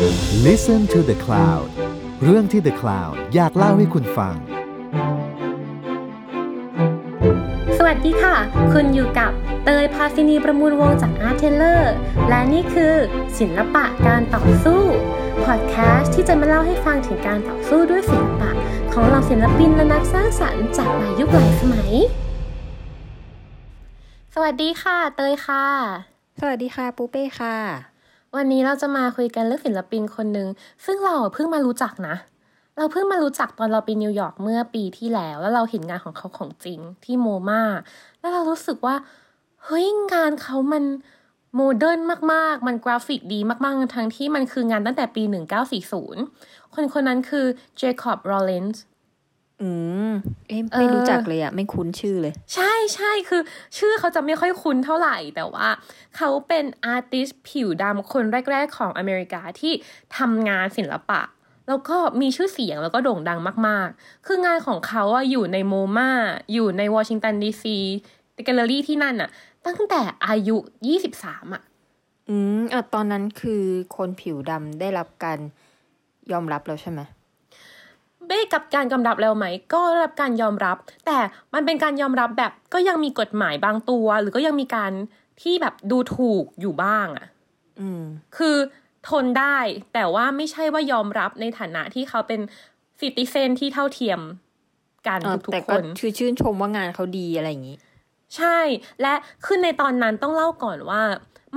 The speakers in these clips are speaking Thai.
Listen to the Cloud เรื่องที่ The Cloud อยากเล่าให้คุณฟัง สวัสดีค่ะ คุณอยู่กับเตยภาสินีประมูลวงศ์จาก ARTELLER และนี่คือศิลปะการต่อสู้ พอดแคสต์ที่จะมาเล่าให้ฟังถึงการต่อสู้ด้วยศิลปะ ของเหล่าศิลปินและนักสร้างสรรค์จากหลายยุคหลายสมัย สวัสดีค่ะ เตยค่ะ สวัสดีค่ะปูเป้ค่ะ วันนี้เราจะมาคุยกันเรื่องศิลปินคนหนึ่งซึ่งเราเพิ่งมารู้จักนะ เราเพิ่งมารู้จักตอนเราไปนิวยอร์กเมื่อปีที่แล้ว แล้วเราเห็นงานของเขาของจริงที่ MoMA แล้วเรารู้สึกว่าเฮ้ยงานเขามัน modern มาก ๆ มันกราฟิกดีมาก ๆ ทั้งที่มันคืองานตั้งแต่ปี 1940 คนคนนั้นคือ Jacob Lawrence อืมเอ๊ะไม่รู้จักเลยอะไม่คุ้นชื่อเลย ใช่ใช่คือ ชื่อเขาจะไม่ค่อยคุ้นเท่าไหร่ แต่ว่าเขาเป็นอาร์ติสผิวดำคนแรก ๆ ของอเมริกาที่ทำงานศิลปะ แล้วก็มีชื่อเสียงแล้วก็โด่งดังมาก ๆ คืองานของเขาอะอยู่ในโมมาอยู่ในวอชิงตันดีซีแกลเลอรี่ที่นั่นอะตั้งแต่อายุ23อะอืมอะตอนนั้นคือคนผิวดำได้รับการยอมรับแล้วใช่ไหม ได้กับการยอมรับแล้วไหม ก็ได้รับการยอมรับ แต่มันเป็นการยอมรับแบบก็ยังมีกฎหมายบางตัว หรือก็ยังมีการที่แบบดูถูกอยู่บ้างอะอืมคือทนได้ แต่ว่าไม่ใช่ว่ายอมรับในฐานะที่เขาเป็นสิติเซนที่เท่าเทียมกันเออทุกแต่ๆคก็นคือชื่นชมว่างานเขาดีอะไรอย่างนี้ ใช่ และคือในตอนนั้นต้องเล่าก่อนว่า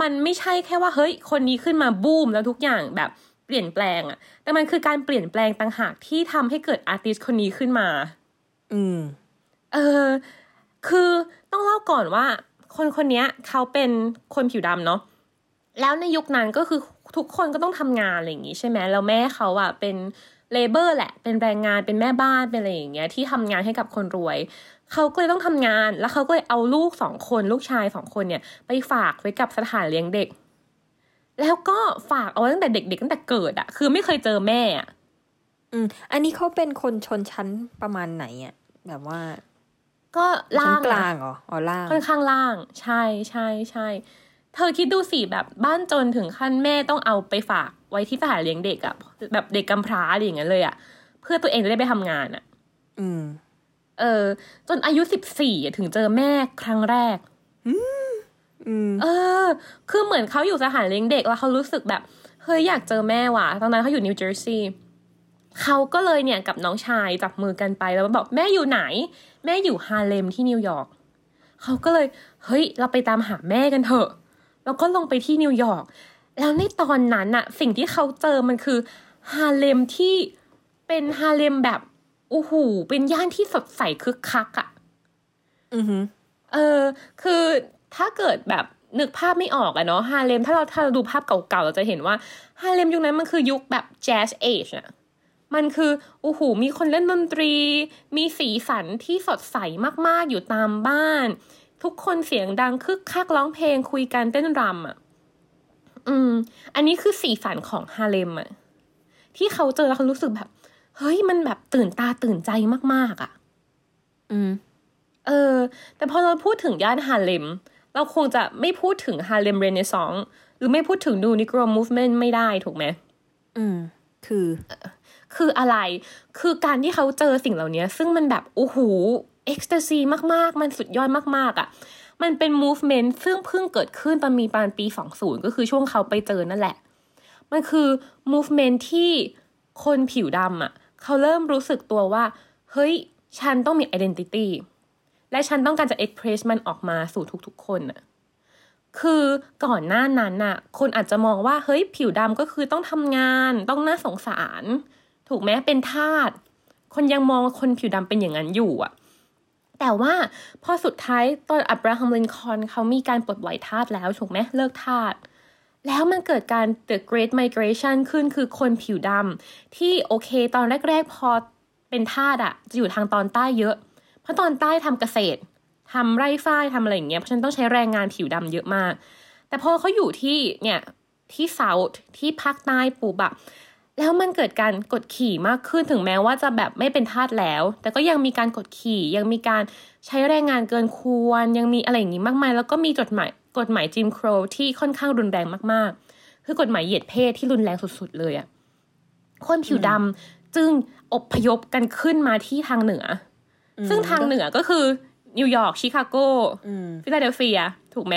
มันไม่ใช่แค่ว่าเฮ้ย คนนี้ขึ้นมาบูมแล้วทุกอย่างแบบ เปลี่ยนแปลงอะแต่มันคือการเปลี่ยนแปลงต่างหากที่ทำให้เกิดอาร์ติสคนนี้ขึ้นมา อืม เออ คือต้องเล่าก่อนว่า คนคนเนี้ยเขาเป็นคนผิวดำเนาะ แล้วในยุคนั้นก็คือทุกคนก็ต้องทำงานอะไรอย่างงี้ใช่ไหมแล้วแม่เขาอะเป็นเลเบอร์แหละ เป็นแรงงาน เป็นแม่บ้าน เป็นอะไรอย่างเงี้ย ที่ทำงานให้กับคนรวย เขาก็เลยต้องทำงาน แล้วเขาก็เลยเอาลูกสองคน ลูกชายสองคนเนี่ย ไปฝากไว้กับสถานเลี้ยงเด็ก แล้วก็ฝากเอาไว้ตั้งแต่เด็กๆตั้งแต่เกิดอะคือไม่เคยเจอแม่อะอืม อันนี้เขาเป็นคนชนชั้นประมาณไหนอะแบบว่า ก็ชั้ล่านงกอะลางเหรออ๋อล่างค่อนข้างล่าง ใช่ใช่ใช่เธอคิดดูสิแบบบ้านจนถึงขั้นแม่ต้องเอาไปฝากไว้ที่สถานเลี้ยงเด็กอะแบบเด็กกำพร้าอะไรอย่างเงี้ยเลยอะเพื่อตัวเองจะได้ไปทำงานอะอืม เออ จนอายุสิบสี่ถึงเจอแม่ครั้งแรก อืม เออ คือเหมือนเขาอยู่สถานเลี้ยงเด็กแล้วเขารู้สึกแบบ เฮ้ยอยากเจอแม่ว่ะ ตอนนั้นเขาอยู่นิวเจอร์ซีย์เขาก็เลยเนี่ยกับน้องชายจับมือกันไปแล้วบอกแม่อยู่ไหน แม่อยู่ฮาเลมที่นิวยอร์กเขาก็เลยเฮ้ย เราไปตามหาแม่กันเถอะ แล้วก็ลงไปที่นิวยอร์กแล้วในตอนนั้นอะสิ่งที่เขาเจอมันคือฮาเลมที่เป็นฮาเลมแบบโอ้โหเป็นย่านที่สดใสคึกคักอะอือหือเออ คือ ถ้าเกิดแบบนึกภาพไม่ออกอะเนาะฮาเลมถ้าเราถ้าเราดูภาพเก่าๆ เราจะเห็นว่าฮาเลมยุคนั้นมันคือยุคแบบแจ๊สเอจอะมันคือโอ้โหมีคนเล่นดนตรี มีสีสันที่สดใสมากๆอยู่ตามบ้าน ทุกคนเสียงดังคึกคักร้องเพลงคุยกันเต้นรำอะอืม อันนี้คือสีสันของฮาเลมอะที่เขาเจอแล้วเขารู้สึกแบบ เฮ้ยมันแบบตื่นตาตื่นใจมากๆอะอืม เออ แต่พอเราพูดถึงย่านฮาเลม เราคงจะไม่พูดถึง Harlem Renaissance หรือไม่พูดถึง New Negro Movement ไม่ได้ถูกไหมอืม คือ คืออะไร คือการที่เขาเจอสิ่งเหล่านี้ซึ่งมันแบบโอ้โห ecstasy มากๆ มันสุดยอดมากๆอะ่ะ มันเป็น movement ซึ่งเพิ่งเกิดขึ้นตอนมีปานปี 20 ก็คือช่วงเขาไปเจอนั่นแหละ มันคือ movement ที่คนผิวดำอะ่ะ เขาเริ่มรู้สึกตัวว่า เฮ้ย ฉันต้องมี identity และฉันต้องการจะ express มันออกมาสู่ทุกๆคนน่ะคือก่อนหน้านั้นน่ะ คนอาจจะมองว่าเฮ้ยผิวดำก็คือต้องทำงานต้องน่าสงสาร ถูกไหมเป็นทาสคนยังมองคนผิวดำเป็นอย่างนั้นอยู่อะแต่ว่าพอสุดท้ายตอนอับราฮัมลินคอนเขามีการปลดปล่อยทาสแล้วถูกไหมเลิกทาสแล้วมันเกิดการ the great migration ขึ้นคือคนผิวดำที่โอเค ตอนแรก ๆ พอเป็นทาสอะจะอยู่ทางตอนใต้เยอะ เพราะตอนใต้ทำเกษตรทำไร่ฝ้ายทำอะไรอย่างเงี้ยเพราะฉะนันต้องใช้แรงงานผิวดำเยอะมาก แต่พอเขาอยู่ที่เนี่ยที่เซาท์ที่ภาคใต้ปูบะแล้วมันเกิดการกดขี่มากขึ้นถึงแม้ว่าจะแบบไม่เป็นทาสแล้ว แต่ก็ยังมีการกดขี่ยังมีการใช้แรงงานเกินควร ยังมีอะไรอย่างนี้มากมาย แล้วก็มีจดหมายกฎหมาย Jim Crow ที่ค่อนข้างรุนแรงมากๆ คือกฎหมายเหยียดเพศที่รุนแรงสุดๆเลยอะคนผิวดำจึงอพยพกันขึ้นมาที่ทางเหนือ ซึ่งทางเหนือก็คือนิวยอร์กชิคาโกอืมฟิลาเดลเฟีย ถูกไหม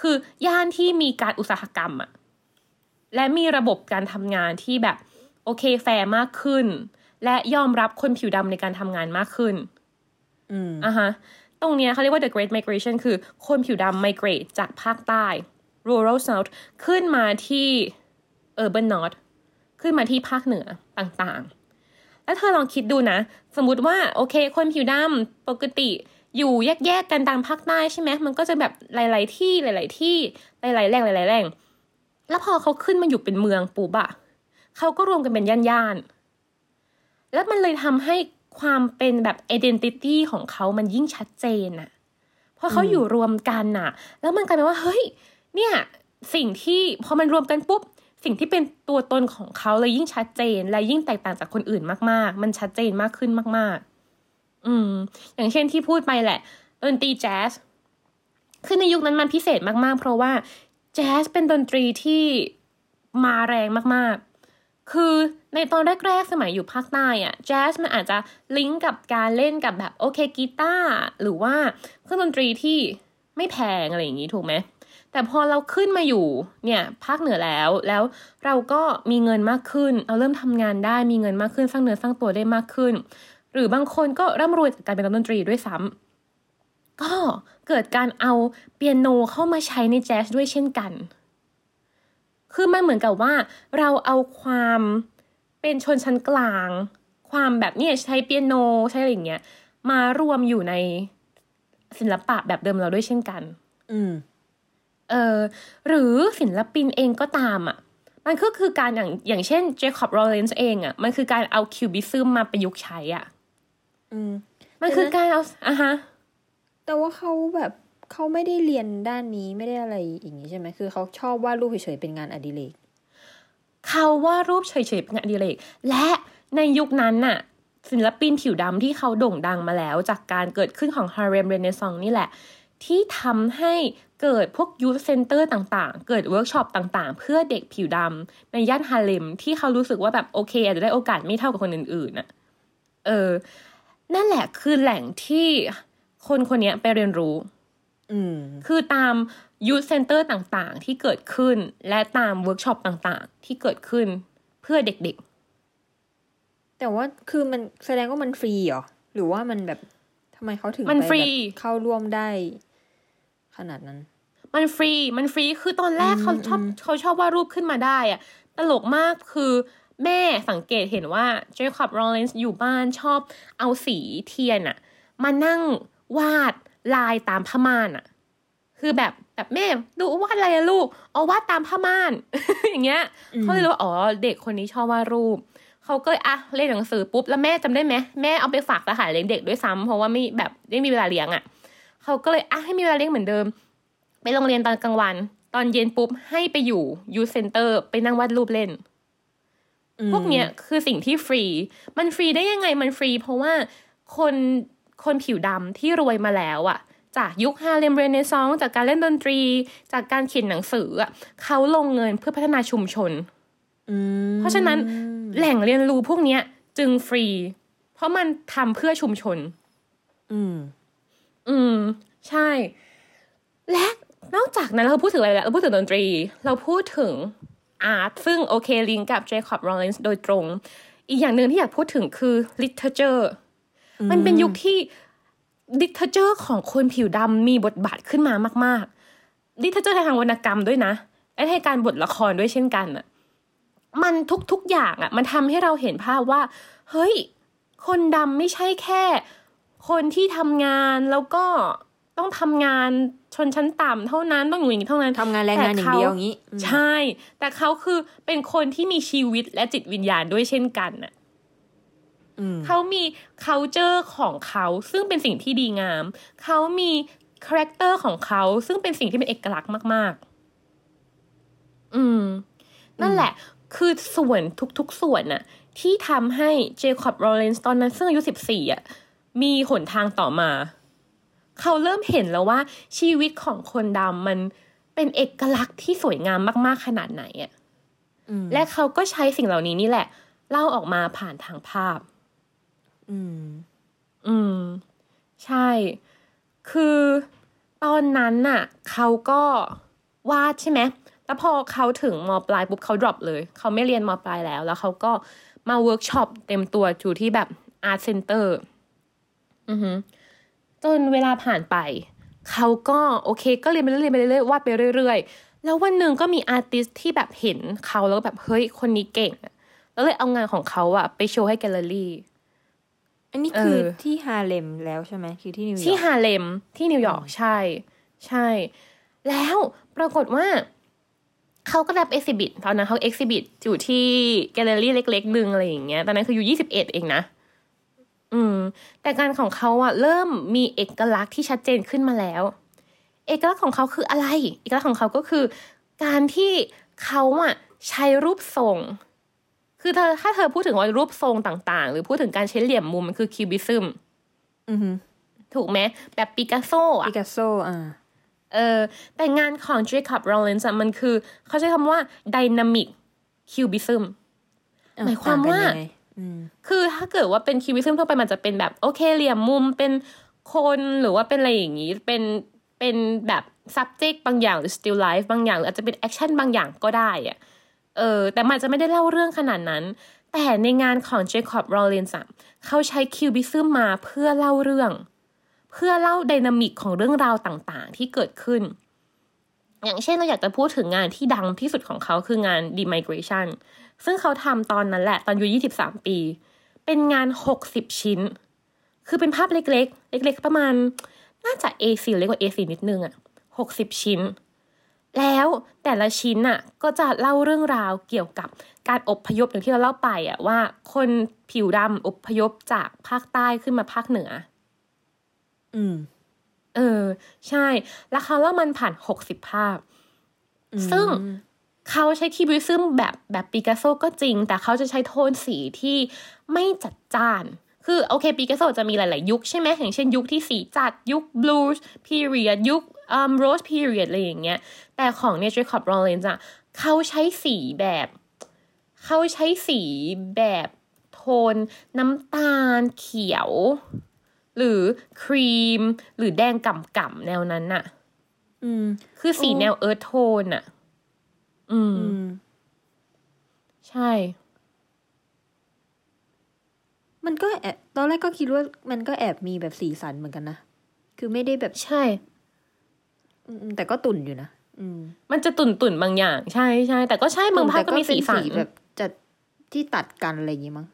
คือย่านที่มีการอุตสาหกรรมอะและมีระบบการทำงานที่แบบ โอเคแฟร์มากขึ้น และยอมรับคนผิวดำในการทำงานมากขึ้นอืมอะฮะ ตรงเนี้ยเขาเรียกว่า the great migration คือคนผิวดำ migrate จากภาคใต้ rural south ขึ้นมาที่ urban north ขึ้นมาที่ภาคเหนือต่างๆ แล้วเธอลองคิดดูนะ สมมติว่าโอเค คนผิวดำปกติอยู่แยกๆกันตามภาคใต้ใช่ไหมมันก็จะแบบหลาย ๆ ที่หลาย ๆ ที่หลายๆแหล่งหลายๆแหล่งแล้วพอเขาขึ้นมาอยู่เป็นเมืองปุ๊บอะเขาก็รวมกันเป็นย่านๆแล้วมันเลยทำให้ความเป็นแบบ identity ของเขามันยิ่งชัดเจนอะพอเขาอยู่รวมกันน่ะ แล้วมันกลายเป็นว่า เฮ้ย เนี่ย สิ่งที่พอมันรวมกันปุ๊บ สิ่งที่เป็นตัวตนของเขาเลยยิ่งชัดเจน และยิ่งแตกต่างจากคนอื่นมากๆ มันชัดเจนมากขึ้นมาก ๆ อืม อย่างเช่นที่พูดไปแหละดนตรีแจ๊สคือในยุคนั้นมันพิเศษมากๆ เพราะว่าแจ๊สเป็นดนตรีที่มาแรงมากๆ คือในตอนแรก ๆ สมัยอยู่ภาคใต้อะแจ๊สมันอาจจะลิงก์กับการเล่นกับแบบโอเคกีตาร์หรือว่าเครื่องดนตรีที่ไม่แพงอะไรอย่างนี้ถูกไหม แต่พอเราขึ้นมาอยู่เนี่ยภาคเหนือแล้วแล้วเราก็มีเงินมากขึ้น เราเริ่มทำงานได้มีเงินมากขึ้นสร้างเนื้อสร้างตัวได้มากขึ้น หรือบางคนก็ร่ำรวยจากการเป็นนักดนตรีด้วยซ้ำก็เกิดการเอาเปียโนเข้ามาใช้ในแจ๊สด้วยเช่นกัน คือมันเหมือนกับว่า เราเอาความเป็นชนชั้นกลาง ความแบบเนี่ยใช้เปียโนใช้อะไรอย่างเงี้ยมารวมอยู่ในศิลปะแบบเดิมเราด้วยเช่นกัน อืม เออหรือศิลปินเองก็ตามอะมันก็คือการอย่างอย่างเช่นเจคอบโรเลนส์เองอะมันคือการเอาคิวบิซึมมาประยุกต์ใช้อะอืมมันคือการเอาอะฮะแต่ว่าเขาแบบเขาไม่ได้เรียนด้านนี้ไม่ได้อะไรอย่างนี้ใช่ไหมคือเขาชอบวาดรูปเฉยๆเป็นงานอดิเรกเขาว่ารูปเฉยๆเป็นงานอดิเรกและในยุคนั้นน่ะ ศิลปินผิวดำที่เขาโด่งดังมาแล้ว จากการเกิดขึ้นของฮาเร็มเรเนซองนี่แหละ ที่ทำให้ เกิดพวก youth center ต่างๆ เกิดเวิร์กช็อปต่างๆ เพื่อเด็กผิวดำในย่านฮาเลมที่เขารู้สึกว่าแบบโอเค อาจจะได้โอกาสไม่เท่ากับคนอื่นๆน่ะ เออ นั่นแหละคือแหล่งที่คนคนนี้ไปเรียนรู้อืมคือตาม youth center ต่างๆ ที่เกิดขึ้นและตามเวิร์กช็อปต่างๆ ที่เกิดขึ้นเพื่อเด็กแต่ว่าคือมันแสดงว่ามันฟรีเหรอ หรือว่ามันแบบทำไมเขาถึงมันไปฟรีแบบเข้าร่วมได้ ขนาดนั้นๆมันฟรีมันฟรีคือตอนแรกอืมเขาชอบอืมเขาชอบวาดรูปขึ้นมาได้อะตลกมากคือแม่สังเกตเห็นว่าเจคอบโรเลนส์อยู่บ้านชอบเอาสีเทียนอะมานั่งวาดลายตามผ้าม่านอะคือแบบแบบแม่ดูวาดอะไรอะลูกเอาวาดตามผ้าม่าน อย่างเงี้ยเขาเลยรู้ว่าอ๋อเด็กคนนี้ชอบวาดรูปเขาก็เลยอะเล่นหนังสือปุ๊บแล้วแม่จำได้ไหมแม่เอาไปฝากสถานเลี้ยงเด็กด้วยซ้ำเพราะว่าไม่แบบไม่มีเวลาเลี้ยงอะ เขาก็เลยอะให้มีเวลาเลี้ยงเหมือนเดิม ไปโรงเรียนตอนกลางวัน ตอนเย็นปุ๊บให้ไปอยู่ youth center ไปนั่งวาดรูปเล่นพวกเนี้ยคือสิ่งที่ฟรี มันฟรีได้ยังไงมันฟรี เพราะว่าคนคนผิวดำที่รวยมาแล้วอะจากยุค Harlem Renaissance จากการเล่นดนตรี จากการเขียนหนังสืออะเขาลงเงินเพื่อพัฒนาชุมชนอืมเพราะฉะนั้นแหล่งเรียนรู้พวกเนี้ย จึงฟรี เพราะมันทำเพื่อชุมชน อืม ใช่ และนอกจากนั้นเราพูดถึงอะไรแล้วเราพูดถึงดนตรี เราพูดถึงอาร์ตซึ่งโอเคลิงก์กับเจคอบโรเลนส์โดยตรง อีกอย่างหนึ่งที่อยากพูดถึงคือ literature มันเป็นยุคที่ literature ของคนผิวดำมีบทบาทขึ้นมามากๆ literature ทางวรรณกรรมด้วยนะและในการบทละครด้วยเช่นกันอะมันทุกๆอย่างอะมันทำให้เราเห็นภาพว่า เฮ้ย คนดำไม่ใช่แค่ คนที่ทำงานแล้วก็ต้องทำงานชนชั้นต่ำเท่านั้นต้องอยู่อย่างนี้เท่านั้นทำงานแรงงานอย่างเดียวอย่างนี้อืมใช่ แต่เขาคือเป็นคนที่มีชีวิตและจิตวิญญาณด้วยเช่นกันน่ะอืมเขามี culture ของเขาซึ่งเป็นสิ่งที่ดีงาม เขามี character ของเขาซึ่งเป็นสิ่งที่เป็นเอกลักษณ์มาก ๆ อืม นั่นแหละ คือส่วนทุก ๆ ส่วนน่ะ ที่ทำให้เจคอบโรเลนส์ตอนนั้นซึ่งอายุสิบสี่อะ มีหนทางต่อมา เขาเริ่มเห็นแล้วว่าชีวิตของคนดำมันเป็นเอกลักษณ์ที่สวยงามมากๆขนาดไหนอะอืมและเขาก็ใช้สิ่งเหล่านี้นี่แหละ เล่าออกมาผ่านทางภาพ อืม อืม ใช่ คือตอนนั้นน่ะ เขาก็วาดใช่ไหมแล้วพอเขาถึงมปลายปุ๊บเขา drop เลย เขาไม่เรียนมปลายแล้ว แล้วเขาก็มาเวิร์กช็อปเต็มตัวอยู่ที่แบบ art center อือหือ จนเวลาผ่านไป เขาก็โอเค ก็เรียนไปเรื่อยๆไปเรื่อยๆวาดไปเรื่อย ๆ แล้ววันหนึ่งก็มี artist ที่แบบเห็นเขาแล้วก็แบบเฮ้ยคนนี้เก่งอะแล้วเลยเอางานของเขาอะไปโชว์ให้แกลเลอรี่ อันนี้คือเออที่ฮาเลมแล้วใช่ไหมคือที่นิวยอที่ร์กฮาเลมที่นิวยอร์กใช่ ใช่ แล้วปรากฏว่าเขาก็รับ exhibit ตอนนั้นเขา exhibit อยู่ที่แกลเลอรี่เล็กๆหนึ่งอะไรอย่างเงี้ย ตอนนั้นคืออยู่ยี่สิบเอ็ดเองนะ อืม แต่การของเขาอะเริ่มมีเอกลักษณ์ที่ชัดเจนขึ้นมาแล้ว เอกลักษณ์ของเขาคืออะไร เอกลักษณ์ของเขาก็คือ การที่เขาอะใช้รูปทรง คือเธอถ้าเธอพูดถึงว่ารูปทรงต่างๆ หรือพูดถึงการใช้เหลี่ยมมุมมันคือคิวบิซึมอือฮึถูกไหมแบบปิกัสโซอะปิกัสโซอ่าเออแต่งานของ Jacob Rollins อะมันคือ เขาใช้คำว่า dynamic cubism อะหมายความว่าต่ คือถ้าเกิดว่าเป็น cubism ทั่วไปมันจะเป็นแบบโอเคเหลี่ยมมุมเป็นคนหรือว่าเป็นอะไรอย่างนี้เป็นเป็นแบบ subject บางอย่างหรือ still life บางอย่างหรืออาจจะเป็น action บางอย่างก็ได้อะเออแต่มันจะไม่ได้เล่าเรื่องขนาดนั้น แต่ในงานของ Jacob Rollins เขาใช้ cubism มมาเพื่อเล่าเรื่อง เพื่อเล่าไดนามิกของเรื่องราวต่างๆ ที่เกิดขึ้น อย่างเช่นเราอยากจะพูดถึงงานที่ดังที่สุดของเขาคืองาน demigration ซึ่งเขาทำตอนนั้นแหละตอนอายุ23 ปี เป็นงาน 60 ชิ้น คือเป็นภาพเล็กๆ เล็กๆ ประมาณ น่าจะ A4 เล็กกว่า A4 นิดนึงอะ60 ชิ้น แล้วแต่ละชิ้นน่ะก็จะเล่าเรื่องราวเกี่ยวกับการอพยพอย่างที่เราเล่าไปอะว่า คนผิวดำอพยพจากภาคใต้ขึ้นมาภาคเหนือ อืม เออ ใช่ แล้วเขาเล่ามันผ่านหกสิบภาพ ซึ่งเขาใช้ cubism แบบแบบปิกัสโซก็จริง แต่เขาจะใช้โทนสีที่ไม่จัดจ้าน คือโอเคปิกัสโซจะมีหลาย ๆ ยุคใช่ไหมอย่างเช่นยุคที่สีจัดยุค blue period ยุคอืม rose period อะไรอย่างเงี้ย แต่ของเนี่ย Jacob Lawrence อะเขาใช้สีแบบเขาใช้สีแบบโทนน้ำตาลเขียว หรือครีม หรือแดงก่ำๆแนวนั้นน่ะ อืม คือสีโอ้แนวเอิร์ธโทนน่ะอืมอืม ใช่ มันก็แอบตอนแรกก็คิดว่ามันก็แอบมีแบบสีสันเหมือนกันนะ คือไม่ได้แบบใช่ อืมแต่ก็ตุ่นอยู่นะอืม มันจะตุ่นตุ่นๆบางอย่าง ใช่ใช่แต่ก็ใช่บางภาพก็มีสีสันแต่เป็นแบบจะที่ตัดกันอะไรอย่างงี้มั้ง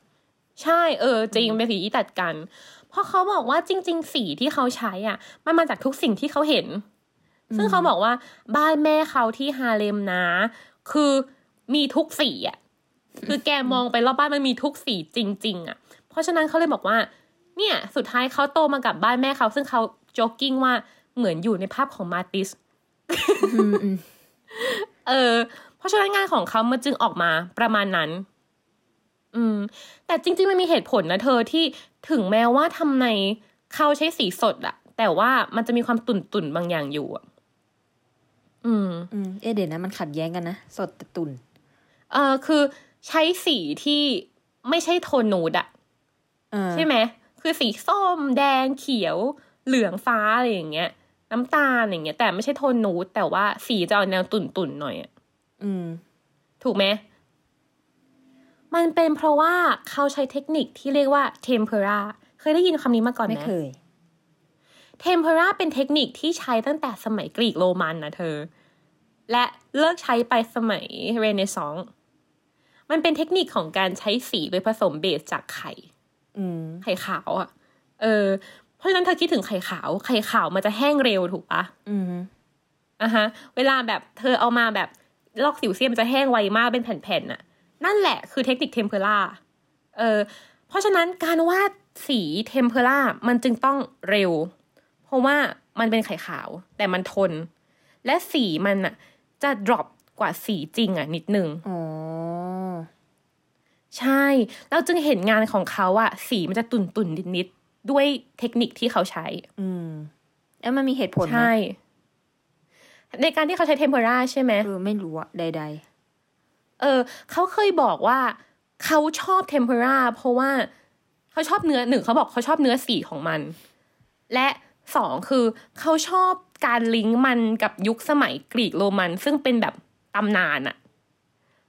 ใช่เออจริงเป็นสีที่ตัดกัน เพราะเขาบอกว่าจริง ๆ สีที่เขาใช้อะ มันมาจากทุกสิ่งที่เขาเห็น ซึ่งเขาบอกว่าบ้านแม่เขาที่ฮาเลมนะ คือมีทุกสีอะ คือแกมองไปรอบบ้านมันมีทุกสีจริง ๆ อะ เพราะฉะนั้นเขาเลยบอกว่า เนี่ย สุดท้ายเขาโตมากับบ้านแม่เขา ซึ่งเขาโจ็อกกิ้งว่าเหมือนอยู่ในภาพของมาติสอืมอืมเออ เพราะฉะนั้นงานของเขามันจึงออกมาประมาณนั้น อืม แต่จริง ๆ มันมีเหตุผลนะเธอที่ถึงแม้ว่าทำไมเขาใช้สีสดอะแต่ว่ามันจะมีความตุ่นตุ่นๆบางอย่างอยู่อะอืม อืม เอะเดี๋ยวนะมันขัดแย้งกันนะ สดแต่ตุ่น เออคือใช้สีที่ไม่ใช่โทนนูดอะเออใช่ไหม คือสีส้ม แดงเขียว เหลืองฟ้าอะไรอย่างเงี้ย น้ำตาลอย่างเงี้ย แต่ไม่ใช่โทนนูดแต่ว่าสีจะออกแนวตุ่นตุ่นๆหน่อยอะอืม ถูกไหม มันเป็นเพราะว่าเขาใช้เทคนิคที่เรียกว่า tempera เคยได้ยินคำนี้มาก่อนไหไม่มเคย tempera เป็นเทคนิคที่ใช้ตั้งแต่สมัยกรีกโรมันนะเธอ และเลิกใช้ไปสมัยเรเนซองส์มันเป็นเทคนิคของการใช้สีโดยผสมเบสจากไข่อืมไข่ขาวอะ่ะ เออ เพราะฉะนั้นเธอคิดถึงไข่ขาว ไข่ขาวมันจะแห้งเร็วถูกปะอืมอะฮะ เวลาแบบเธอเอามาแบบลอกสิวเซียนมันจะแห้งไวมากเป็นแผ่นๆน่ะ นั่นแหละคือเทคนิค tempera เออเพราะฉะนั้นการวาดสี tempera มันจึงต้องเร็ว เพราะว่ามันเป็นไข่ขาว แต่มันทน และสีมันอะจะ drop กว่าสีจริงอะนิดนึงอ๋อใช่ เราจึงเห็นงานของเขาอะสีมันจะตุ่นตุ่นๆนิดๆด้วยเทคนิคที่เขาใช้ อืม แล้วมันมีเหตุผลไหมใช่ ในการที่เขาใช้เทมเพราใช่ไหมเออไม่รู้อะใด เออเขาเคยบอกว่าเขาชอบเทมเพอราเพราะว่าเขาชอบเนื้อหนึ่งเขาบอกเขาชอบเนื้อสีของมัน และสองคือเขาชอบการลิงก์มันกับยุคสมัยกรีกโรมัน ซึ่งเป็นแบบตำนานอะ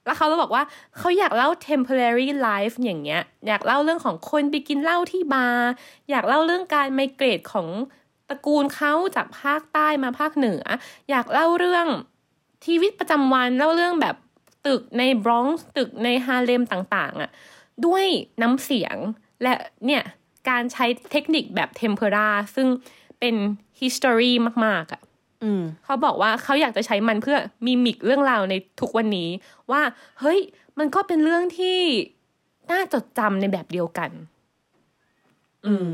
แล้วเขาก็บอกว่าเขาอยากเล่า contemporary life อย่างเงี้ย อยากเล่าเรื่องของคนไปกินเหล้าที่บาร์อยากเล่าเรื่องการ migrate ของตระกูลเขาจากภาคใต้มาภาคเหนือ อยากเล่าเรื่องชีวิตประจำวันเล่าเรื่องแบบ ตึกในบรอนซ์ตึกในฮาเลมต่างๆอะด้วยน้ำเสียงและเนี่ยการใช้เทคนิคแบบ tempera ซึ่งเป็น history มาก ๆอะอืมเขาบอกว่าเขาอยากจะใช้มันเพื่อมีมิกเรื่องราวในทุกวันนี้ ว่า เฮ้ย มันก็เป็นเรื่องที่น่าจดจำในแบบเดียวกัน อืม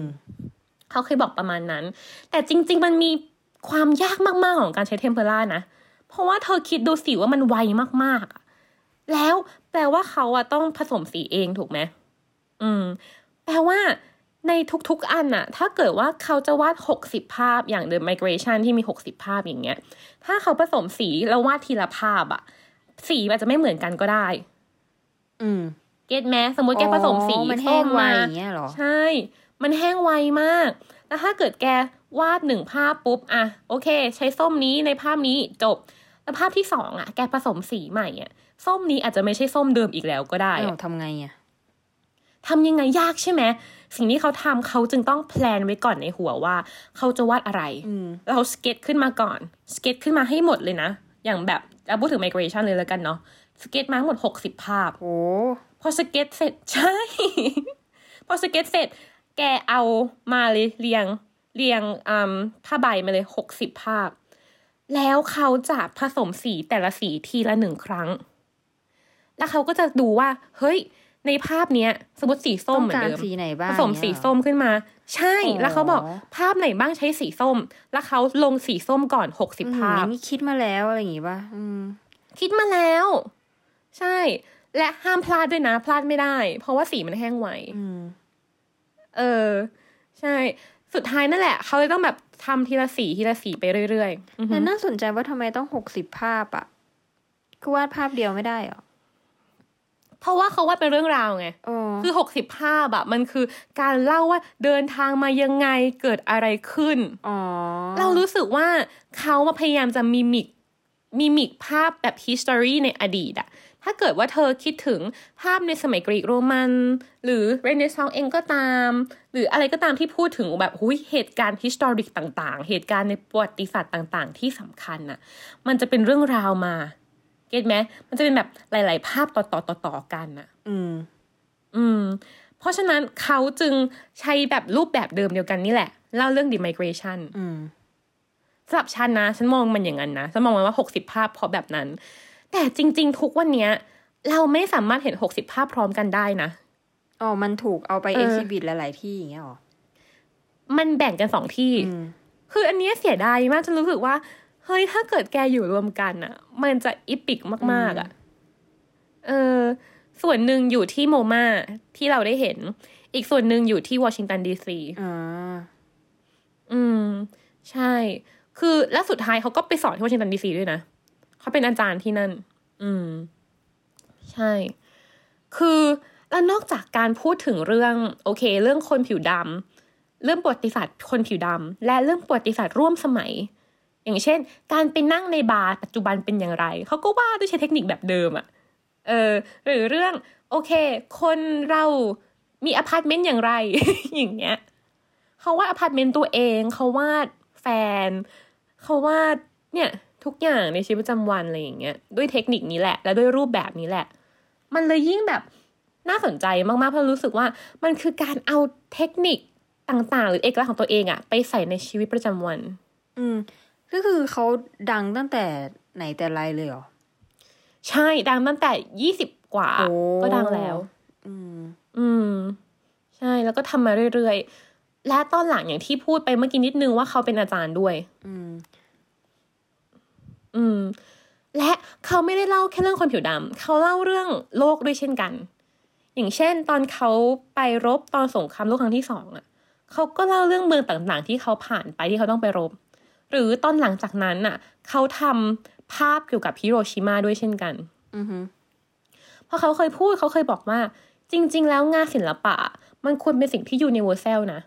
เขาเคยบอกประมาณนั้น แต่จริง ๆ มันมีความยากมาก ๆ ของการใช้เทมเพลานะ เพราะว่าเธอคิดดูสิว่ามันไวมากๆอะ แล้วแปลว่าเขาอะต้องผสมสีเองถูกไหมอืม แปลว่าในทุกๆอันอะถ้าเกิดว่าเขาจะวาด 60 ภาพอย่าง The Migration ที่มี 60 ภาพอย่างเงี้ย ถ้าเขาผสมสีแล้ววาดทีละภาพอะสีมันอาจจะไม่เหมือนกันก็ได้ อืม เก็ตแมสมมติแกผสมสีอ๋อมันแห้งส้ไวมาอย่างเงี้ยเหรอ ใช่ มันแห้งไวมาก แล้วถ้าเกิดแกวาดหนึ่งภาพปุ๊บอะโอเค ใช้ส้มนี้ในภาพนี้จบ แล้วภาพที่สองอะแกผสมสีใหม่อะ ส้มนี้อาจจะไม่ใช่ส้มเดิมอีกแล้วก็ได้อ้าอะวทำไงอะทำยังไงยากใช่ไหมสิ่งที่เขาทำเขาจึงต้อง plan ไว้ก่อนในหัวว่า เขาจะวาดอะไรอืมเราสเก็ตขึ้นมาก่อนสเก็ตขึ้นมาให้หมดเลยนะอย่างแบบเราพูดถึง migration เลยแล้วกันเนาะสเก็ตมาทั้งหมดหกสิบภาพ โอ้พอสเก็ตเสร็จใช่ พอสเก็ตเสร็จ แกเอามาเลยเรียงเรียงอืมผ้าใบมาเลยหกสิบภาพ แล้วเขาจะผสมสีแต่ละสีทีละหนึ่งครั้ง แล้วเขาก็จะดูว่า เฮ้ย ในภาพเนี้ย สมมติสีส้ต้มองเหมือนการเดิมสีไหนบ้างผสมสีส้มขึ้นมา ใช่อ๋อแล้วเขาบอกภาพไหนบ้างใช้สีส้ม แล้วเขาลงสีส้มก่อนหกสิบอืมภาพนี่คิดมาแล้วอะไรอย่างงี้ป่ะอืมคิดมาแล้ว ใช่ และห้ามพลาดด้วยนะ พลาดไม่ได้ เพราะว่าสีมันแห้งไวอืมเออ ใช่ สุดท้ายนั่นแหละ เขาเลยต้องแบบทำทีละสีทีละสีไปเรื่อยๆอือหืแต่อน่าสนใจว่าทำไมต้องหกสิบภาพอะคือวาดภาพเดียวไม่ได้เหรอ เพราะว่าเขาว่าเป็นเรื่องราวไงอ๋อคือหกสิบภาพอะมันคือการเล่าว่าเดินทางมายังไงเกิดอะไรขึ้นอ๋อเรารู้สึกว่าเขามาพยายามจะมิมิกมิมิกภาพแบบ history ในอดีตอะถ้าเกิดว่าเธอคิดถึงภาพในสมัยกรีกโรมัน หรือเรเนซองส์เองก็ตาม หรืออะไรก็ตามที่พูดถึงแบบหุยเหตุการณ์ historic ต่าง ๆ เหตุการณ์ในประวัติศาสตร์ต่าง ๆ ที่สำคัญน่ะ มันจะเป็นเรื่องราวมา เก็ตไหมมันจะเป็นแบบหลาย ๆ ภาพต่อๆต่อๆกันน่ะอืม อืม เพราะฉะนั้นเขาจึงใช้แบบรูปแบบเดิมเดียวกันนี่แหละ เล่าเรื่อง the migration อืมสำหรับฉันนะ ฉันมองมันอย่างนั้นนะ ฉันมองมันว่าหกสิบภาพเพราะแบบนั้น แต่จริง ๆ ทุกวันเนี้ย เราไม่สามารถเห็นหกสิบภาพพร้อมกันได้นะอ๋อ มันถูกเอาไปเออเอ็กซิบิทหลาย ๆ ที่อย่างเงี้ยเหรอ มันแบ่งกันสองที่อืมคืออันเนี้ยเสียดายมากฉันรู้สึกว่า เฮ้ยถ้าเกิดแกอยู่รวมกันอะมันจะอิปิกมาก ๆอะเออส่วนหนึ่งอยู่ที่โมมาที่เราได้เห็น อีกส่วนหนึ่งอยู่ที่วอชิงตันดีซีอ่าอืม ใช่ คือแล้วสุดท้ายเขาก็ไปสอนที่วอชิงตันดีซีด้วยนะเขาเป็นอาจารย์ที่นั่น อืม ใช่ คือแล้วนอกจากการพูดถึงเรื่อง โอเค เรื่องคนผิวดำเรื่องประวัติศาสตร์คนผิวดำและเรื่องประวัติศาสตร์ร่วมสมัย อย่างเช่น การไปนั่งในบาร์ปัจจุบันเป็นอย่างไร เขาก็ว่าด้วยใช้เทคนิคแบบเดิมอะเออหรือเรื่องโอเค คนเรามีอพาร์ตเมนต์อย่างไร อย่างเงี้ยเขาวาดอพาร์ตเมนต์ตัวเองเขาวาดแฟนเขาวาดเนี่ยทุกอย่างในชีวิตประจำวันอะไรอย่างเงี้ยด้วยเทคนิคนี้แหละ และด้วยรูปแบบนี้แหละ มันเลยยิ่งแบบน่าสนใจมากๆเพราะรู้สึกว่ามันคือการเอาเทคนิคต่างๆ หรือเอกลักษณ์ของตัวเองอะไปใส่ในชีวิตประจำวัน อืม ก็คือเขาดังตั้งแต่ไหนแต่ไรเลยเหรอ ใช่ดังตั้งแต่ยี่สิบกว่าโอ้ก็ดังแล้ว อืม อืม ใช่แล้วก็ทำมาเรื่อยๆ และตอนหลังอย่างที่พูดไปเมื่อกี้นิดนึงว่าเขาเป็นอาจารย์ด้วย อืม อืม และเขาไม่ได้เล่าแค่เรื่องคนผิวดำเขาเล่าเรื่องโลกด้วยเช่นกัน อย่างเช่น ตอนเขาไปรบตอนสงครามโลกครั้งที่สองอะเขาก็เล่าเรื่องเมืองต่างๆ ที่เขาผ่านไปที่เขาต้องไปรบ หรือตอนหลังจากนั้นอะเขาทำภาพเกี่ยวกับฮิโรชิมาด้วยเช่นกันอือฮึเพราะเขาเคยพูดเขาเคยบอกว่า จริง ๆ แล้วงานศิลปะ มันควรเป็นสิ่งที่ universal นะ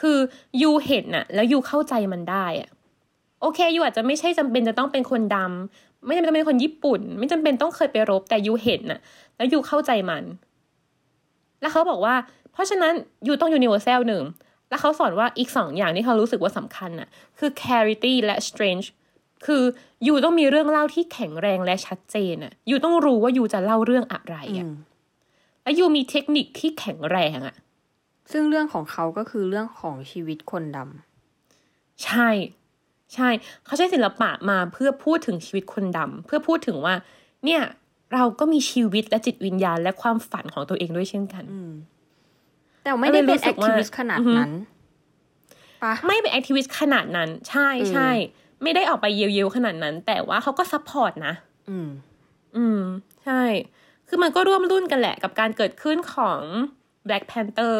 คือ you เห็นน่ะ แล้ว you เข้าใจมันได้อะโอเค you อาจจะไม่ใช่จำเป็นจะต้องเป็นคนดำไม่จำเป็นต้องเป็นคนญี่ปุ่น ไม่จำเป็นต้องเคยไปรบแต่ you เห็นน่ะ แล้ว you เข้าใจมัน แล้วเขาบอกว่า เพราะฉะนั้น you ต้อง universal หนึ่ง แล้วเขาสอนว่าอีกสองอย่างที่เขารู้สึกว่าสำคัญน่ะคือ clarity และ strange คือยูต้องมีเรื่องเล่าที่แข็งแรงและชัดเจนอะยูต้องรู้ว่ายูจะเล่าเรื่องอะไรอือะมแล้วยูมีเทคนิคที่แข็งแรงอะซึ่งเรื่องของเขาก็คือเรื่องของชีวิตคนดำใช่ ใช่ เขาใช้ศิลปะมาเพื่อพูดถึงชีวิตคนดำเพื่อพูดถึงว่า เนี่ย เราก็มีชีวิตและจิตวิญญาณและความฝันของตัวเองด้วยเช่นกันอืม แต่ไม่ได้เป็นก็เลยรู้สึแอกคว่าทิวิสต์ขนาดอือฮึนั้นปะไม่เป็นแอคทิวิสต์ขนาดนั้น ใช่อืมใช่ไม่ได้ออกไปเยียวๆขนาดนั้น แต่ว่าเขาก็ซัพพอร์ตนะ อืม อืม ใช่ คือมันก็ร่วมรุ่นกันแหละกับการเกิดขึ้นของ Black Panther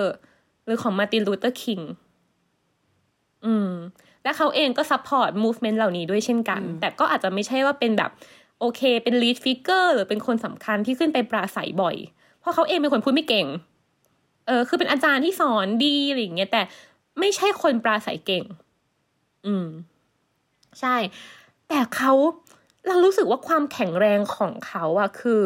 หรือของ Martin Luther King อืม และเขาเองก็ซัพพอร์ต movement เหล่านี้ด้วยเช่นกันอืมแต่ก็อาจจะไม่ใช่ว่าเป็นแบบ โอเค เป็น lead figure หรือเป็นคนสำคัญที่ขึ้นไปปราศัยบ่อย เพราะเขาเองเป็นคนพูดไม่เก่ง เออคือเป็นอาจารย์ที่สอนดีอะไรอย่างเงี้ยแต่ไม่ใช่คนปราศัยเก่ง อืม ใช่ แต่เขาเรารู้สึกว่าความแข็งแรงของเขาอะคือ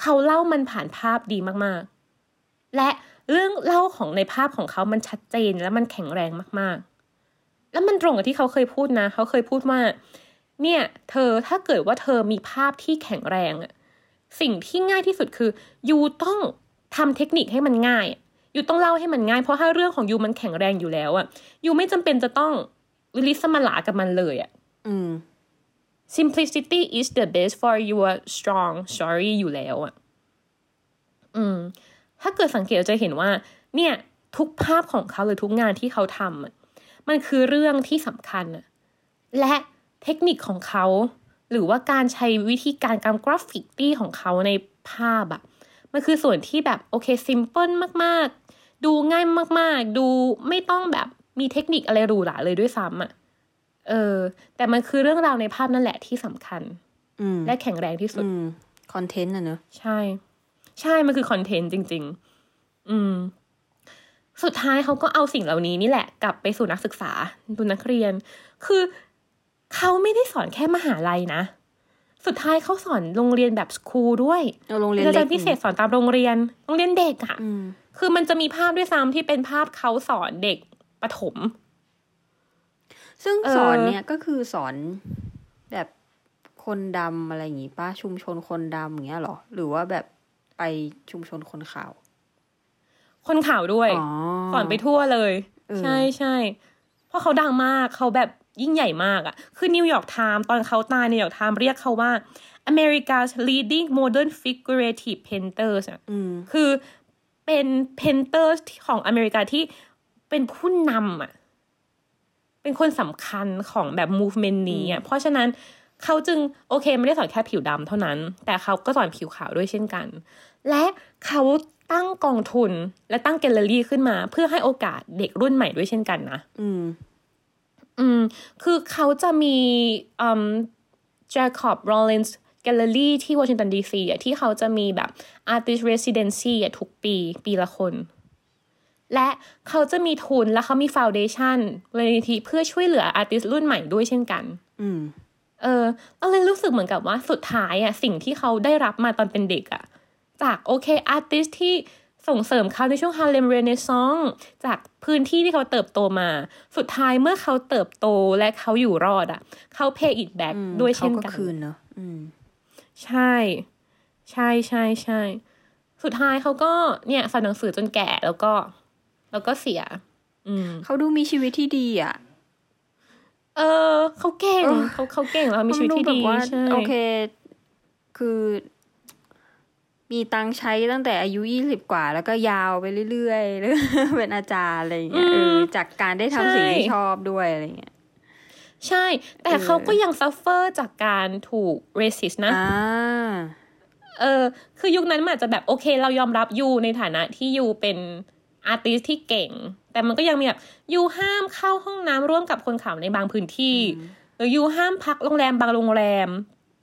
เขาเล่ามันผ่านภาพดีมากๆ และเรื่องเล่าของในภาพของเขามันชัดเจนและมันแข็งแรงมากๆ แล้วมันตรงกับที่เขาเคยพูดนะ เขาเคยพูดว่า เนี่ย เธอถ้าเกิดว่าเธอมีภาพที่แข็งแรงอะสิ่งที่ง่ายที่สุดคือยูต้องทำเทคนิคให้มันง่าย ยูต้องเล่าให้มันง่ายเพราะถ้าเรื่องของยูมันแข็งแรงอยู่แล้วอะยูไม่จำเป็นจะต้องลิสมาลากับมันเลยอะอืม simplicity is the best for your strong story อยู่แล้วอะอืม ถ้าเกิดสังเกตเราจะเห็นว่า เนี่ย ทุกภาพของเขาหรือทุกงานที่เขาทำอะมันคือเรื่องที่สำคัญอะและเทคนิคของเขา หรือว่าการใช้วิธีการการกราฟิกตี้ของเขาในภาพอะมันคือส่วนที่แบบ โอเค simple มากๆ ดูง่ายมาก ๆ ดูไม่ต้องแบบมีเทคนิคอะไรหรูหราเลยด้วยซ้ำอะเออ แต่มันคือเรื่องราวในภาพนั่นแหละที่สำคัญอืมและแข็งแรงที่สุดอืม content อะเนอะใช่ ใช่ มันคือ content จริง ๆ อืม สุดท้ายเขาก็เอาสิ่งเหล่านี้นี่แหละ กลับไปสู่นักศึกษาดูนักเรียน คือเขาไม่ได้สอนแค่มหาลัยนะสุดท้ายเขาสอนโรงเรียนแบบสคูลด้วยเอาโรงเรียนเป็นอาเล็จากรย์พิเศษสอนตามโรงเรียน โรงเรียนเด็กอะอืม คือมันจะมีภาพด้วยซ้ำที่เป็นภาพเขาสอนเด็กประถม ซึ่งเออสอนเนี่ยก็คือสอนแบบคนดำอะไรอย่างงี้ป้าชุมชนคนดำอย่างเงี้ยเหรอ หรือว่าแบบไปชุมชนคนขาว คนขาวด้วยอ๋อสอนไปทั่วเลยเออใช่ใช่เพราะเขาดังมากเขาแบบยิ่งใหญ่มากอะ่ะคือ New York Times ตอนเขาตาย New York Times เรียกเขาว่า America's leading modern figurative painters อะอืมคือ เป็น painter ของอเมริกาที่เป็นผู้นำอะเป็นคนสำคัญของแบบ movement นี้อะเพราะฉะนั้นเขาจึงโอเคไม่ได้สอนแค่ผิวดำเท่านั้น แต่เขาก็สอนผิวขาวด้วยเช่นกัน และเขาตั้งกองทุนและตั้งแกลเลอรี่ขึ้นมา เพื่อให้โอกาสเด็กรุ่นใหม่ด้วยเช่นกันนะ อืม อืม คือเขาจะมีอืม Jacob Rollins Gallery ที่วอชิงตันดีซีอะที่เขาจะมีแบบ Artist Residency อะทุกปีปีละคน และเขาจะมีทุนและเขามี Foundation มูลนิธิเพื่อช่วยเหลืออาร์ติสรุ่นใหม่ด้วยเช่นกัน อืม เออเราเลยรู้สึกเหมือนกับว่าสุดท้ายอะสิ่งที่เขาได้รับมาตอนเป็นเด็กอะ จากโอเคอาร์ติสที่ส่งเสริมเขาในช่วงฮาเลมเรเนซองจากพื้นที่ที่เขาเติบโตมา สุดท้ายเมื่อเขาเติบโตและเขาอยู่รอดอะ เขา pay it back อืมด้วยเขาเช่นก็กันคืนเนอะอืม ใช่ ใช่ใช่ใช่ สุดท้ายเขาก็เนี่ยสอนหนังสือจนแก่แล้วก็ แล้วก็เสีย อืมเขาดูมีชีวิตที่ดีอะ เออเขาเก่งเออเขาเขาเก่งแล้วมีชีวิตที่มันดีแบบว่าใช่โอเค คือมีตังค์ใช้ตั้งแต่อายุยี่สิบกว่า แล้วก็ยาวไปเรื่อยๆแล้วเป็นอาจารย์อะไรอย่างเงี้ยเออจากการได้ทำสิ่งที่ชอบด้วยอะไรอย่างเงี้ย ใช่ แต่เออเขาก็ยังซัฟเฟอร์จากการถูก racist นะอ่าเออ คือยุคนั้นมันอาจจะแบบโอเค เรายอมรับยูในฐานะที่ยูเป็นอาร์ติสที่เก่ง แต่มันก็ยังมีแบบยูห้ามเข้าห้องน้ำร่วมกับคนขาวในบางพื้นที่ หรือยูห้ามพักโรงแรมบางโรงแรม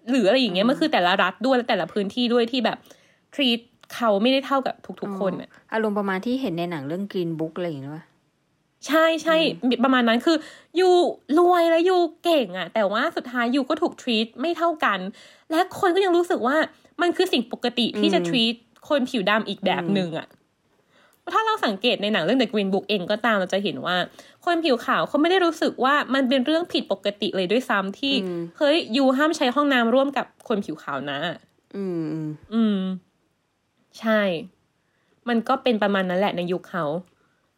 หรืออะไรอย่างเงี้ยมันคือแต่ละรัฐด้วยและแต่ละพื้นที่ด้วยที่แบบ treat เขาไม่ได้เท่ากับทุกๆคนอะอารมณ์ประมาณที่เห็นในหนังเรื่อง Green Book อะไรอย่างเงี้ย ใช่ใช่ประมาณนั้นคือยูรวยแล้วยูเก่งอะแต่ว่าสุดท้ายยูก็ถูก treat ไม่เท่ากัน และคนก็ยังรู้สึกว่ามันคือสิ่งปกติที่จะ treat คนผิวดำอีกแบบหนึ่งอะถ้าเราสังเกตในหนังเรื่อง The Green Book เองก็ตามเราจะเห็นว่า คนผิวขาวเขาไม่ได้รู้สึกว่ามันเป็นเรื่องผิดปกติเลยด้วยซ้ำที่เฮ้ยยูห้ามใช้ห้องน้ำร่วมกับคนผิวขาวนะ อืม อืมอืมใช่ มันก็เป็นประมาณนั้นแหละในยุคเขา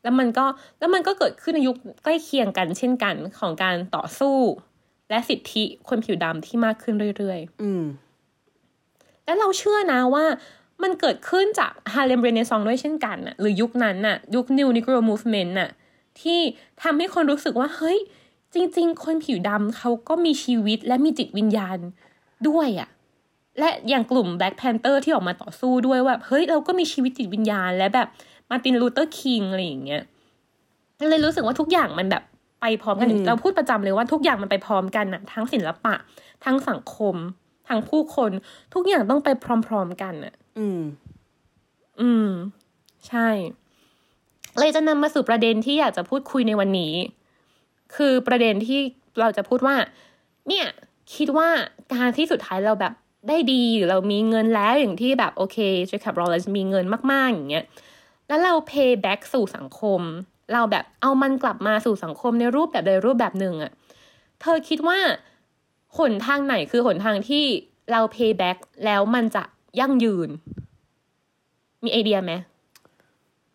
แล้วมันก็แล้วมันก็เกิดขึ้นในยุคใกล้เคียงกันเช่นกันของการต่อสู้ และสิทธิคนผิวดำที่มากขึ้นเรื่อยอืมๆแล้วเราเชื่อนะว่ามันเกิดขึ้นจากฮาเลมเรเนซองด้วยเช่นกันน่ะหรือยุคนั้นน่ะ ยุค New Negro Movement น่ะ ที่ทำให้คนรู้สึกว่า เฮ้ย จริง ๆ คนผิวดำเขาก็มีชีวิตและมีจิตวิญญาณด้วยอะ่ะและอย่างกลุ่ม Black Panther ที่ออกมาต่อสู้ด้วยว่า เฮ้ย เราก็มีชีวิตจิตวิญญาณและแบบ มาร์ตินลูเทอร์คิงอะไรอย่างเงี้ยเลยรู้สึกว่าทุกอย่างมันแบบไปพร้อมกันอืมเราพูดประจำเลยว่าทุกอย่างมันไปพร้อมกันนะทั้งศิลปะ ทั้งสังคม ทั้งผู้คน ทุกอย่างต้องไปพร้อมๆกันน่ะอืม อืม ใช่ เลยจะนำมาสู่ประเด็นที่อยากจะพูดคุยในวันนี้ คือประเด็นที่เราจะพูดว่า เนี่ย คิดว่าการที่สุดท้ายเราแบบได้ดีหรือเรามีเงินแล้วอย่างที่แบบโอเคเจคอบโรเลนมีเงินมากๆอย่างเงี้ย แล้วเรา pay back สู่สังคม เราแบบเอามันกลับมาสู่สังคมในรูปแบบใดรูปแบบหนึ่งอะเธอคิดว่าหนทางไหนคือหนทางที่เรา pay back แล้วมันจะยั่งยืน มีไอเดียไหม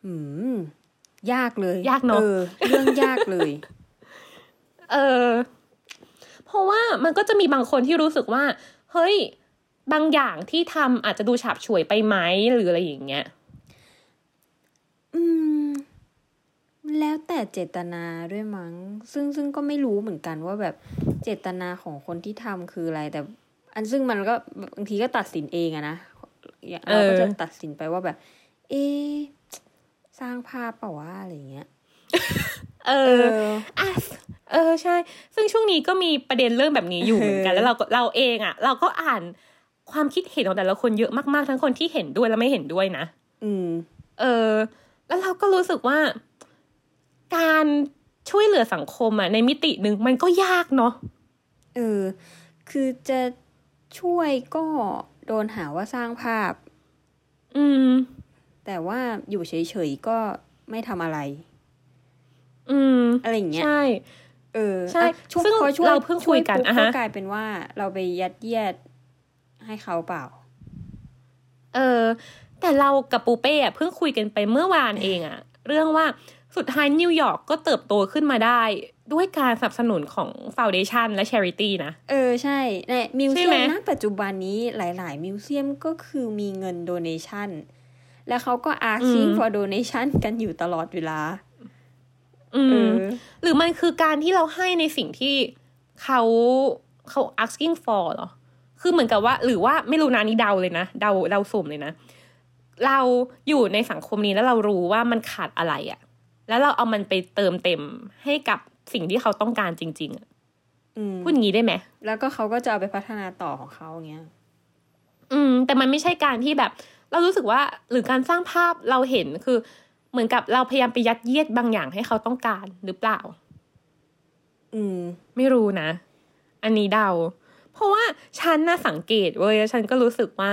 อืม ยากเลย ยากเนอะออเรื่องยากเลย เออ เพราะว่ามันก็จะมีบางคนที่รู้สึกว่า เฮ้ย บางอย่างที่ทำอาจจะดูฉาบฉวยไปไหมหรืออะไรอย่างเงี้ย อืม แล้วแต่เจตนาด้วยมั้ง ซึ่งซึ่งก็ไม่รู้เหมือนกันว่าแบบเจตนาของคนที่ทำคืออะไร แต่ อันซึ่งมันก็บางทีก็ตัดสินเองอะนะอย่างเราก็เออจะตัดสินไปว่าแบบ เอะสร้างภาพเปล่าวะอะไรอย่างเงี้ยเอเออออะเออใช่ ซึ่งช่วงนี้ก็มีประเด็นเรื่องแบบนี้อยู่เหมือนกันเออแล้วเราก็เราเองอะเราก็อ่านความคิดเห็นของแต่ละคนเยอะมากๆ ทั้งคนที่เห็นด้วยและไม่เห็นด้วยนะ อืม เออ แล้วเราก็รู้สึกว่า การช่วยเหลือสังคมอะในมิติหนึ่งมันก็ยากเนาะเออ คือจะช่วยก็โดนหาว่าสร้างภาพ อืม แต่ว่าอยู่เฉยๆก็ไม่ทำอะไร อืม อะไรอย่างเงี้ยใช่เออใช่อะช่วยซึ่งพอช่วยเราเพิ่งคุยกันช่วปุ๊บอะก็ฮะกลายเป็นว่าเราไปยัดเยียดให้เขาเปล่า เออ แต่เรากับปูเป้อะเพิ่งคุยกันไปเมื่อวานเองอะเรื่องว่าสุดท้ายนิวยอร์กก็เติบโตขึ้นมาได้ ด้วยการสนับสนุนของ foundation และ Charity นะ เออใช่ใน museum ใช่ไหมนะปัจจุบันนี้หลาย ๆ museum ก็คือมีเงิน donation แล้วเขาก็ asking for donation กันอยู่ตลอดเวลา อืเอมอหรือมันคือการที่เราให้ในสิ่งที่เขาเขา asking for เหรอ คือเหมือนกับว่า หรือว่าไม่รู้นะนี่เดาเลยนะ เดาเดาสุ่มเลยนะ เราอยู่ในสังคมนี้แล้วเรารู้ว่ามันขาดอะไรอะแล้วเราเอามันไปเติมเต็มให้กับสิ่งที่เขาต้องการจริง ๆอะอืมพูดอย่างนี้ได้ไหม แล้วก็เขาก็จะเอาไปพัฒนาต่อของเขาอย่างเงี้ย อืม แต่มันไม่ใช่การที่แบบ เรารู้สึกว่าหรือการสร้างภาพเราเห็นคือ เหมือนกับเราพยายามไปยัดเยียดบางอย่างให้เขาต้องการหรือเปล่า อืม ไม่รู้นะ อันนี้เดา เพราะว่าฉันน่ะสังเกตเว้ยแล้วฉันก็รู้สึกว่า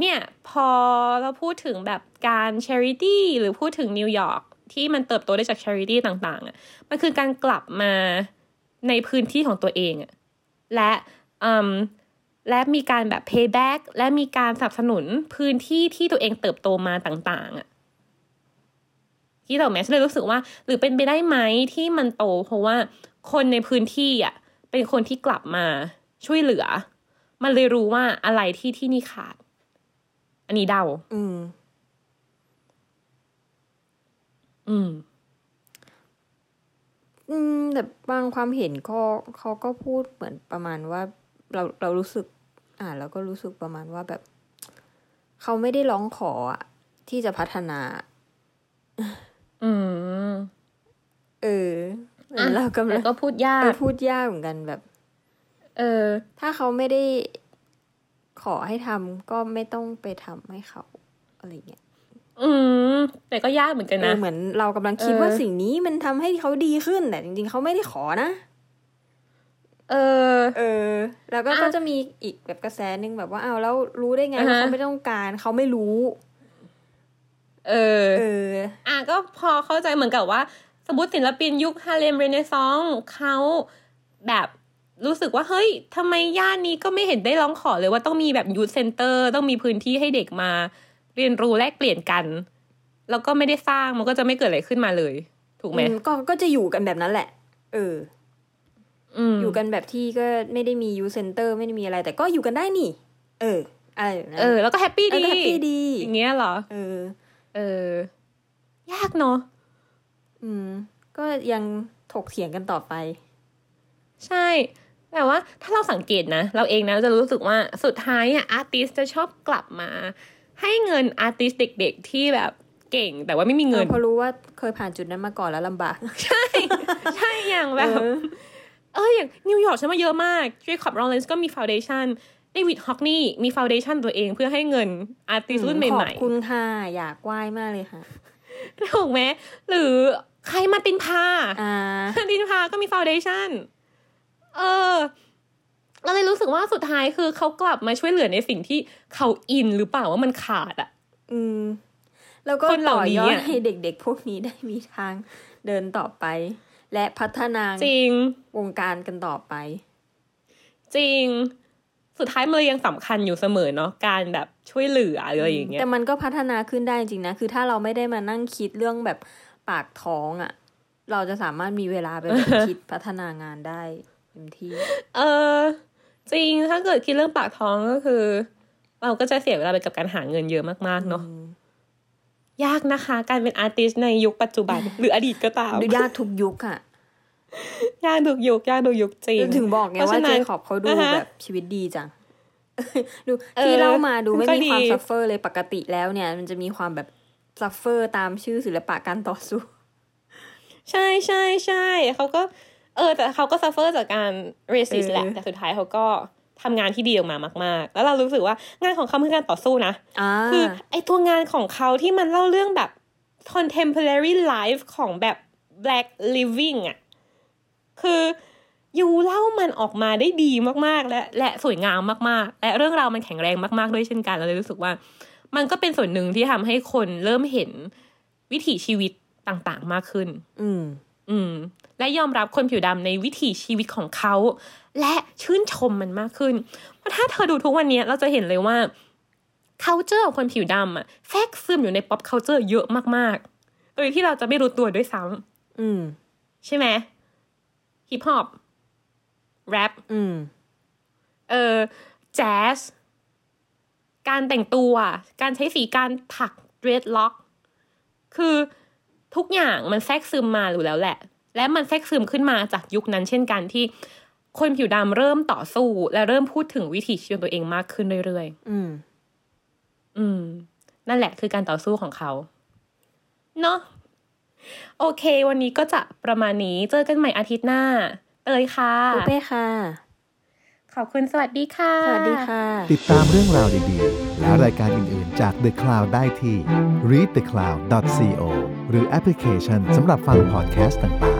เนี่ยพอเราพูดถึงแบบการ charity หรือพูดถึงนิวยอร์กที่มันเติบโตได้จาก charity ต่างๆอะมันคือการกลับมาในพื้นที่ของตัวเองอะและอืมและมีการแบบ payback และมีการสนับสนุนพื้นที่ที่ตัวเองเติบโตมาต่างๆอะที่เราแมฉันเลยรู้สึกว่า หรือเป็นไปได้ไหมที่มันโต เพราะว่าคนในพื้นที่อะเป็นคนที่กลับมาช่วยเหลือ มันเลยรู้ว่าอะไรที่ที่นี่ขาด อันนี้เดา อืม อืม อืม แต่บางความเห็นก็เขาก็พูดเหมือนประมาณว่า เราเรารู้สึก อ่านแล้วก็รู้สึกประมาณว่าแบบ เขาไม่ได้ร้องขออะที่จะพัฒนา อืม เออเหมือนเรากำลัแต่งก็พูดยาเออกพูดยากเหมือนกันแบบ เออ ถ้าเขาไม่ได้ ขอให้ทำก็ไม่ต้องไปทำให้เขาอะไรเงี้ยอืม แต่ก็ยากเหมือนกันเอนะอเหมือนเรากำลังคิดเออว่าสิ่งนี้มันทำให้เขาดีขึ้น แต่จริงๆเขาไม่ได้ขอนะ เออ เออ แล้วก็อะก็จะมีอีกแบบกระแสหนึ่งแบบว่าอ้าวแล้วรู้ได้ไงอ่าว่าฮะเขาไม่ต้องการเขาไม่รู้ เออ เออ อะก็พอเข้าใจเหมือนกับว่า สมมติศิลปินยุคฮาเลมเรเนซองส์เขาแบบ รู้สึกว่าเฮ้ยทำไมย่านนี้ก็ไม่เห็นได้ร้องขอเลยว่าต้องมีแบบยูทเซ็นเตอร์ต้องมีพื้นที่ให้เด็กมา เรียนรู้แลกเปลี่ยนกัน แล้วก็ไม่ได้สร้างมันก็จะไม่เกิดอะไรขึ้นมาเลย ถูกไหมอืมก็ก็จะอยู่กันแบบนั้นแหละ เอออืมอยู่กันแบบที่ก็ไม่ได้มี youth center ไม่ได้มีอะไร แต่ก็อยู่กันได้นี่ เอออะไรแบบนั้นเออ แล้วก็ happy เออดีก็ happy ดีอย่างเงี้ยเหรอ เออ เออ ยากเนาะอืม ก็ยังถกเถียงกันต่อไป ใช่ แต่ว่าถ้าเราสังเกตนะ เราเองนะจะรู้สึกว่าสุดท้ายอะ artist จะชอบกลับมา ให้เงิน artist เด็ก ๆ ที่แบบเก่ง แต่ว่าไม่มีเงินเพราะรู้ว่าเคยผ่านจุดนั้นมาก่อนแล้วลำบากใช่อย่างแบบเออเอออย่างนิวยอร์กฉันมาเยอะมาก Jacob Lawrence ก็มี foundation David Hockney มี foundation ตัวเองเพื่อให้เงิน artist รุ่นใหม่ขอบคุณค่ะ อยากไหว้มากเลยค่ะๆถูกไหมหรือใคร Martin Parr อ่า Martin Parr ก็มี foundation เออเราเลยรู้สึกว่าสุดท้ายคือเขากลับมาช่วยเหลือในสิ่งที่เขาอินหรือเปล่าว่ามันขาดอะ อืม แล้วก็คนเหต่ล่าอนี้ยอดอะให้เด็กๆ พวกนี้ได้มีทางเดินต่อไป และพัฒนาจริงวงการกันต่อไป จริง สุดท้ายมันเลยยังสำคัญอยู่เสมอเนาะการแบบช่วยเหลือหรืออะไรอย่างเงี้ยแต่มันก็พัฒนาขึ้นได้จริงนะคือถ้าเราไม่ได้มานั่งคิดเรื่องแบบปากท้องอะ่ะ เราจะสามารถมีเวลาไปแบบคิดพัฒนางานได้เต็มที่ เออจริงถ้าเกิดคิดเรื่องปากท้องก็คือ เราก็จะเสียเวลาไปกับการหาเงินเยอะมากๆเนาะอืมยากนะคะ การเป็น artist ในยุคปัจจุบัน หรืออดีตก็ตามดูยากทุกยุคอะยากทุกยุคยากทุกยุคจริงถึงบอกไงเพราะว่าฉะนั้เจน Jacob เขาดูอ่าฮะแบบชีวิตดีจังดูเออที่เล่ามาดูไม่ก็มีความดี suffer เลยปกติแล้วเนี่ย มันจะมีความแบบซ suffer ตามชื่อศิลปะการต่อสู้ ใช่ใช่ใช่เขาก็ เออ แต่เขาก็ suffer จากการ racist เออแหละ แต่สุดท้ายเขาก็ทำงานที่ดีออกมามาก ๆ แล้วเรารู้สึกว่างานของเขาคือการต่อสู้นะอ่าคือไอตัวงานของเขาที่มันเล่าเรื่องแบบ contemporary life ของแบบ black living อะคือ you เล่ามันออกมาได้ดีมาก ๆ และและสวยงามมาก ๆ และเรื่องราวมันแข็งแรงมาก ๆ ด้วยเช่นกันเราเลยรู้สึกว่า มันก็เป็นส่วนหนึ่งที่ทำให้คนเริ่มเห็นวิถีชีวิตต่าง ๆ มากขึ้น อืม อืม และยอมรับคนผิวดำในวิถีชีวิตของเขา และชื่นชมมันมากขึ้น เพราะถ้าเธอดูทุกวันนี้เราจะเห็นเลยว่า culture ของคนผิวดำอะแทรกซึมอยู่ใน pop culture เยอะมากๆ โดยที่เราจะไม่รู้ตัวด้วยซ้อืมำใช่ไหมฮิปฮอปแรปอืม เออแจ๊สการแต่งตัว การใช้สีการถักเดรดล็อก คือทุกอย่างมันแทรกซึมมาอยู่แล้วแหละ และมันแทรกซึมขึ้นมาจากยุคนั้นเช่นกันที่คนผิวดำเริ่มต่อสู้ และเริ่มพูดถึงวิถีชีวิตตัวเองมากขึ้นเรื่อยอืมๆอืม นั่นแหละคือการต่อสู้ของเขา เนาะโอเค วันนี้ก็จะประมาณนี้เจอกันใหม่อาทิตย์หน้า เตยค่ะปูเป้ค่ะ ขอบคุณสวัสดีค่ะ สวัสดีค่ะ ติดตามเรื่องราวดีๆ และรายการอื่นๆจาก The Cloud ได้ที่ readthecloud.co หรือแอปพลิเคชันสำหรับฟังพอดแคสต์ต่างๆ